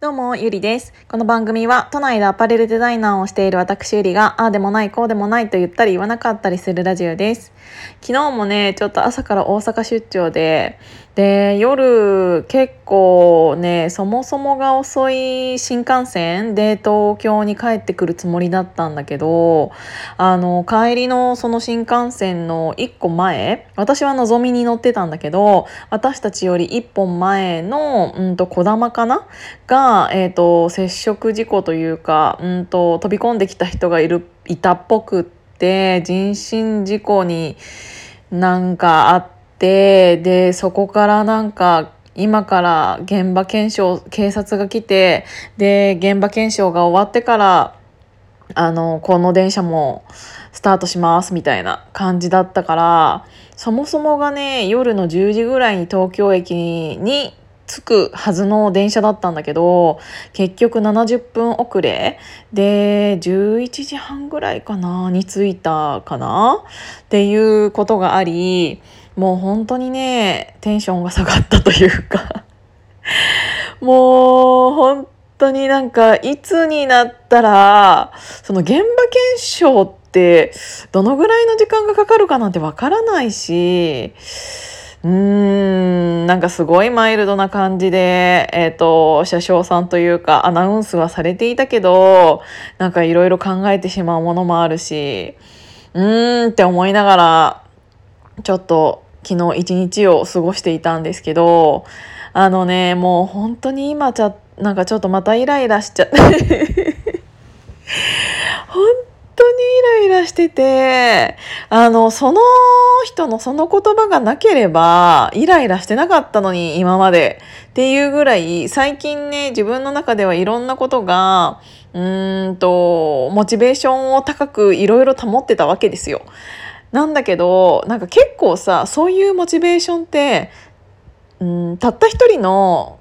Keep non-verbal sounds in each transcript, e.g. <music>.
どうも、ゆりです。この番組は、都内でアパレルデザイナーをしている私ゆりが、ああでもない、こうでもないと言ったり言わなかったりするラジオです。昨日もね、ちょっと朝から大阪出張で、で、夜結構ね、そもそもが遅い新幹線で東京に帰ってくるつもりだったんだけど、あの、帰りのその新幹線の1個前、私はのぞみに乗ってたんだけど、私たちより1本前の、うんと、こだまかな？が、え、ー、と、接触事故というか、うんと、飛び込んできた人がいる、いたっぽくって、人身事故になんかあ、ってでそこからなんか今から現場検証警察が来てで現場検証が終わってからあのこの電車もスタートしますみたいな感じだったからそもそもがね夜の10時ぐらいに東京駅に着くはずの電車だったんだけど結局70分遅れ。で11時半ぐらいかなに着いたかなっていうことがありもう本当にねテンションが下がったというか。<laughs> もう本当になんかいつになったらその現場検証ってどのぐらいの時間がかかるかなんてわからないしうーんなんかすごいマイルドな感じで、えっ、ー、と車掌さんというかアナウンスはされていたけどなんかいろいろ考えてしまうものもあるしうーんって思いながらちょっと昨日一日を過ごしていたんですけどあのねもう本当に今ちゃなんかちょっとまたイライラしちゃって。<laughs> 本にイライラしててあのその人のその言葉がなければイライラしてなかったのに今までっていうぐらい最近ね自分の中ではいろんなことがうーんとモチベーションを高くいろいろ保ってたわけですよ。なんだけどなんか結構さそういうモチベーションってうんたった一人の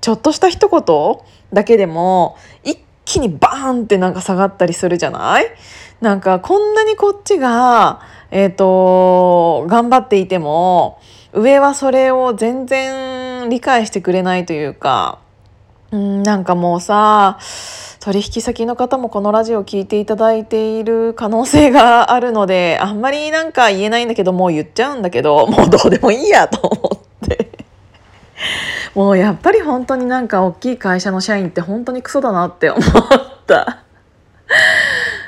ちょっとした一言だけでも一気にバーンってなんか下がったりするじゃない？なんかこんなにこっちが、えーと、頑張っていても上はそれを全然理解してくれないというかうんなんかもうさ取引先の方もこのラジオを聞いていただいている可能性があるのであんまりなんか言えないんだけどもう言っちゃうんだけどもうどうでもいいやと思って。もうやっぱり本当になんか大きい会社の社員って本当にクソだなって思った。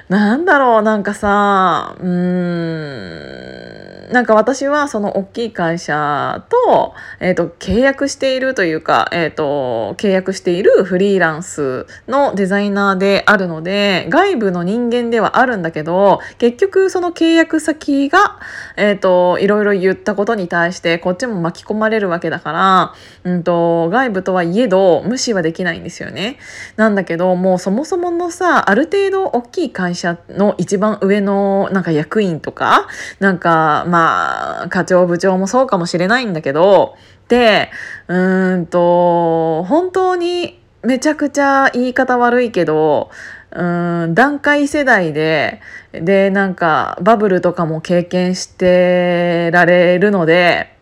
なんだろうなんかさうーん。なんか私はその大きい会社と,、えーと、契約しているというか、えーと、契約しているフリーランスのデザイナーであるので外部の人間ではあるんだけど結局その契約先が、えーと、いろいろ言ったことに対してこっちも巻き込まれるわけだから、うんと、外部とはいえど無視はできないんですよね。なんだけどもうそもそものさある程度大きい会社の一番上のなんか役員とかなんかまあまあ、課長部長もそうかもしれないんだけど、で、うんと、本当にめちゃくちゃ言い方悪いけど、うん段階世代ででなんかバブルとかも経験してられるので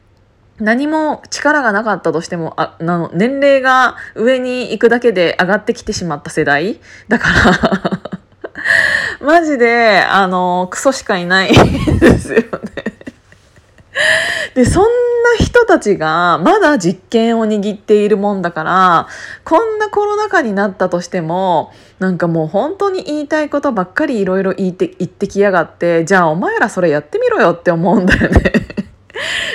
何も力がなかったとしてもあの年齢が上に行くだけで上がってきてしまった世代。だから <laughs> マジであのクソしかいないですよね。<laughs> でそんな人たちがまだ実験を握っているもんだからこんなコロナ禍になったとしてもなんかもう本当に言いたいことばっかりいろいろ言ってきやがってじゃあお前らそれやってみろよって思うんだよね。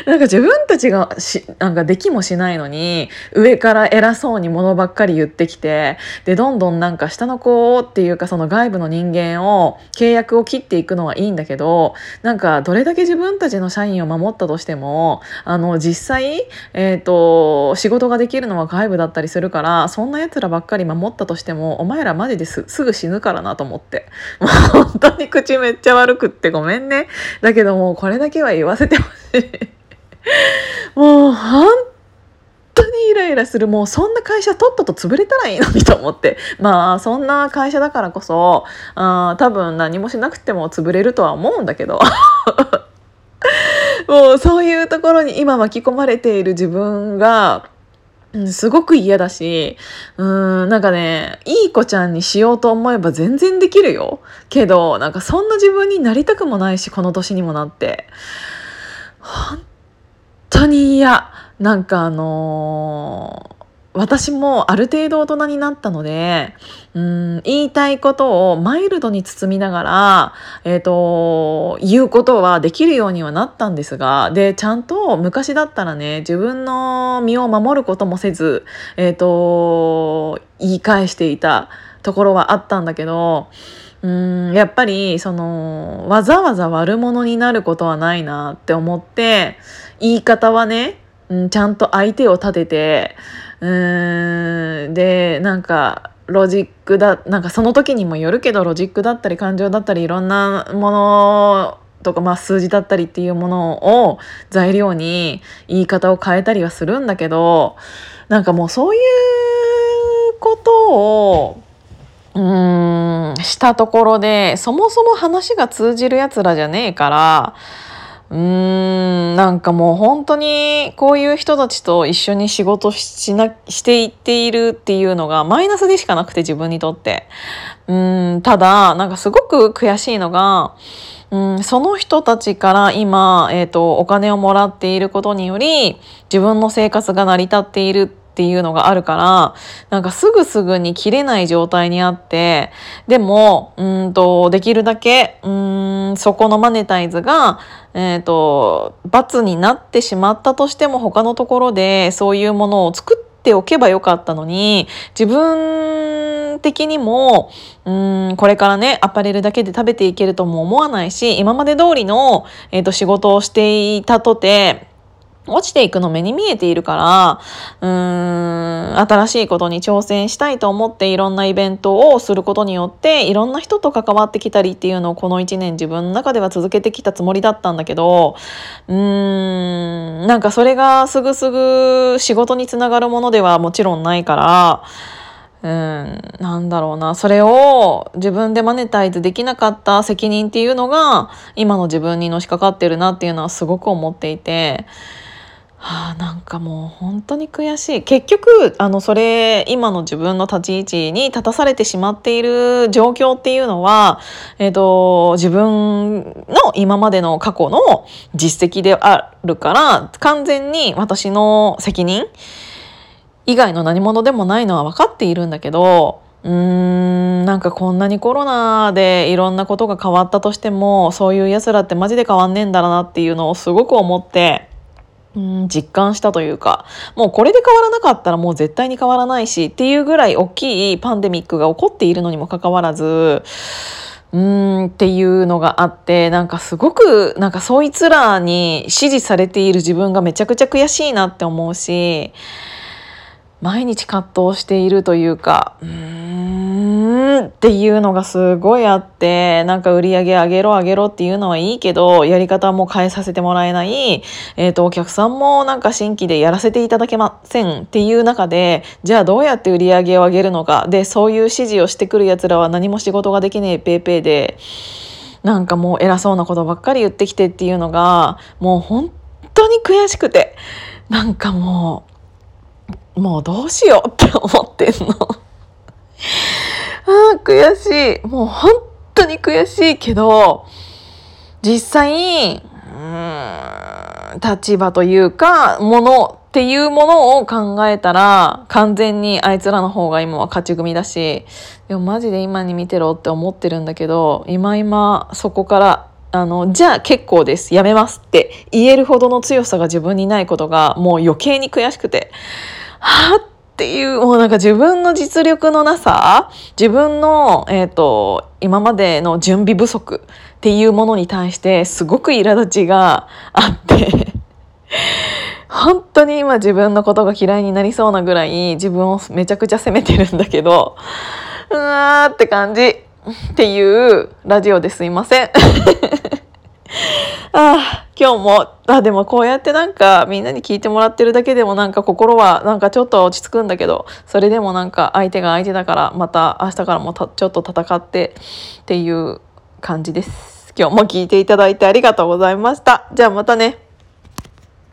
なんか自分たちがしなんかできもしないのに上から偉そうにものばっかり言ってきてでどんどんなんか下の子っていうかその外部の人間を契約を切っていくのはいいんだけどなんかどれだけ自分たちの社員を守ったとしてもあの実際、えーと、仕事ができるのは外部だったりするからそんなやつらばっかり守ったとしてもお前らマジですすぐ死ぬからなと思ってもう <laughs> 本当に口めっちゃ悪くってごめんねだけどもうこれだけは言わせてほしい。<laughs> もう本当にイライラするもうそんな会社とっとと潰れたらいいのにと思って <laughs> まあそんな会社だからこそあ多分何もしなくても潰れるとは思うんだけど <laughs> もうそういうところに今巻き込まれている自分がすごく嫌だし、うん、なんかね、いい子ちゃんにしようと思えば全然できるよ。けど、なんかそんな自分になりたくもないし、この年にもなって。本当に嫌。なんかあのー私もある程度大人になったので、うん、言いたいことをマイルドに包みながら、えっ、と、言うことはできるようにはなったんですが、で、ちゃんと昔だったらね、自分の身を守ることもせず、えっ、と、言い返していたところはあったんだけど、うん、やっぱり、その、わざわざ悪者になることはないなって思って、言い方はね、うん、ちゃんと相手を立てて、うんでなんかロジックだなんかその時にもよるけどロジックだったり感情だったりいろんなものとか、まあ、数字だったりっていうものを材料に言い方を変えたりはするんだけどなんかもうそういうことをうーんしたところでそもそも話が通じるやつらじゃねえからうーんなんかもう本当にこういう人たちと一緒に仕事しなしていっているっていうのがマイナスでしかなくて自分にとって。うんただなんかすごく悔しいのがうん、その人たちから今、えー、とお金をもらっていることにより自分の生活が成り立っているってっていうのがあるからなんかすぐすぐに切れない状態にあってでもうんとできるだけうんそこのマネタイズが、えー、と罰になってしまったとしても他のところでそういうものを作っておけばよかったのに自分的にもうんこれからねアパレルだけで食べていけるとも思わないし今まで通りの、えー、と仕事をしていたとて落ちていくの目に見えているからうーん新しいことに挑戦したいと思っていろんなイベントをすることによっていろんな人と関わってきたりっていうのをこの1年自分の中では続けてきたつもりだったんだけどうーんなんかそれがすぐすぐ仕事につながるものではもちろんないから。うん、なんだろうなそれを自分でマネタイズできなかった責任っていうのが今の自分にのしかかってるなっていうのはすごく思っていて。はあ、なんかもう本当に悔しい結局あのそれ今の自分の立ち位置に立たされてしまっている状況っていうのは、えー、と自分の今までの過去の実績であるから完全に私の責任以外の何者でもないのは分かっているんだけどうーんなんかこんなにコロナでいろんなことが変わったとしてもそういう奴らってマジで変わんねえんだなっていうのをすごく思って。うん実感したというかもうこれで変わらなかったらもう絶対に変わらないしっていうぐらい大きいパンデミックが起こっているのにもかかわらずうーんっていうのがあってなんかすごくなんかそいつらに支持されている自分がめちゃくちゃ悔しいなって思うし毎日葛藤しているというかうーんっていうのがすごいあってなんか売り上げ上げろ上げろっていうのはいいけどやり方も変えさせてもらえない、えー、とお客さんもなんか新規でやらせていただけませんっていう中でじゃあどうやって売り上げを上げるのかでそういう指示をしてくるやつらは何も仕事ができねえペーペーでなんかもう偉そうなことばっかり言ってきてっていうのがもう本当に悔しくてなんかもう。もうどうしようって思ってんの。あー悔しい。もう本当に悔しいけど、実際、うん、立場というか、ものっていうものを考えたら、完全にあいつらの方が今は勝ち組だし、でもマジで今に見てろって思ってるんだけど、今今そこからあの、じゃあ結構です。やめますって言えるほどの強さが自分にないことがもう余計に悔しくて。はあっていう、もうなんか自分の実力のなさ、自分の、えっ、と、今までの準備不足っていうものに対してすごく苛立ちがあって、本当に今自分のことが嫌いになりそうなぐらい自分をめちゃくちゃ責めてるんだけど、うわーって感じっていうラジオですいません。今日もあでもこうやってなんかみんなに聞いてもらってるだけでもなんか心はなんかちょっと落ち着くんだけどそれでもなんか相手が相手だからまた明日からもちょっと戦ってっていう感じです。今日も聞いていただいてありがとうございました。じゃあまたね。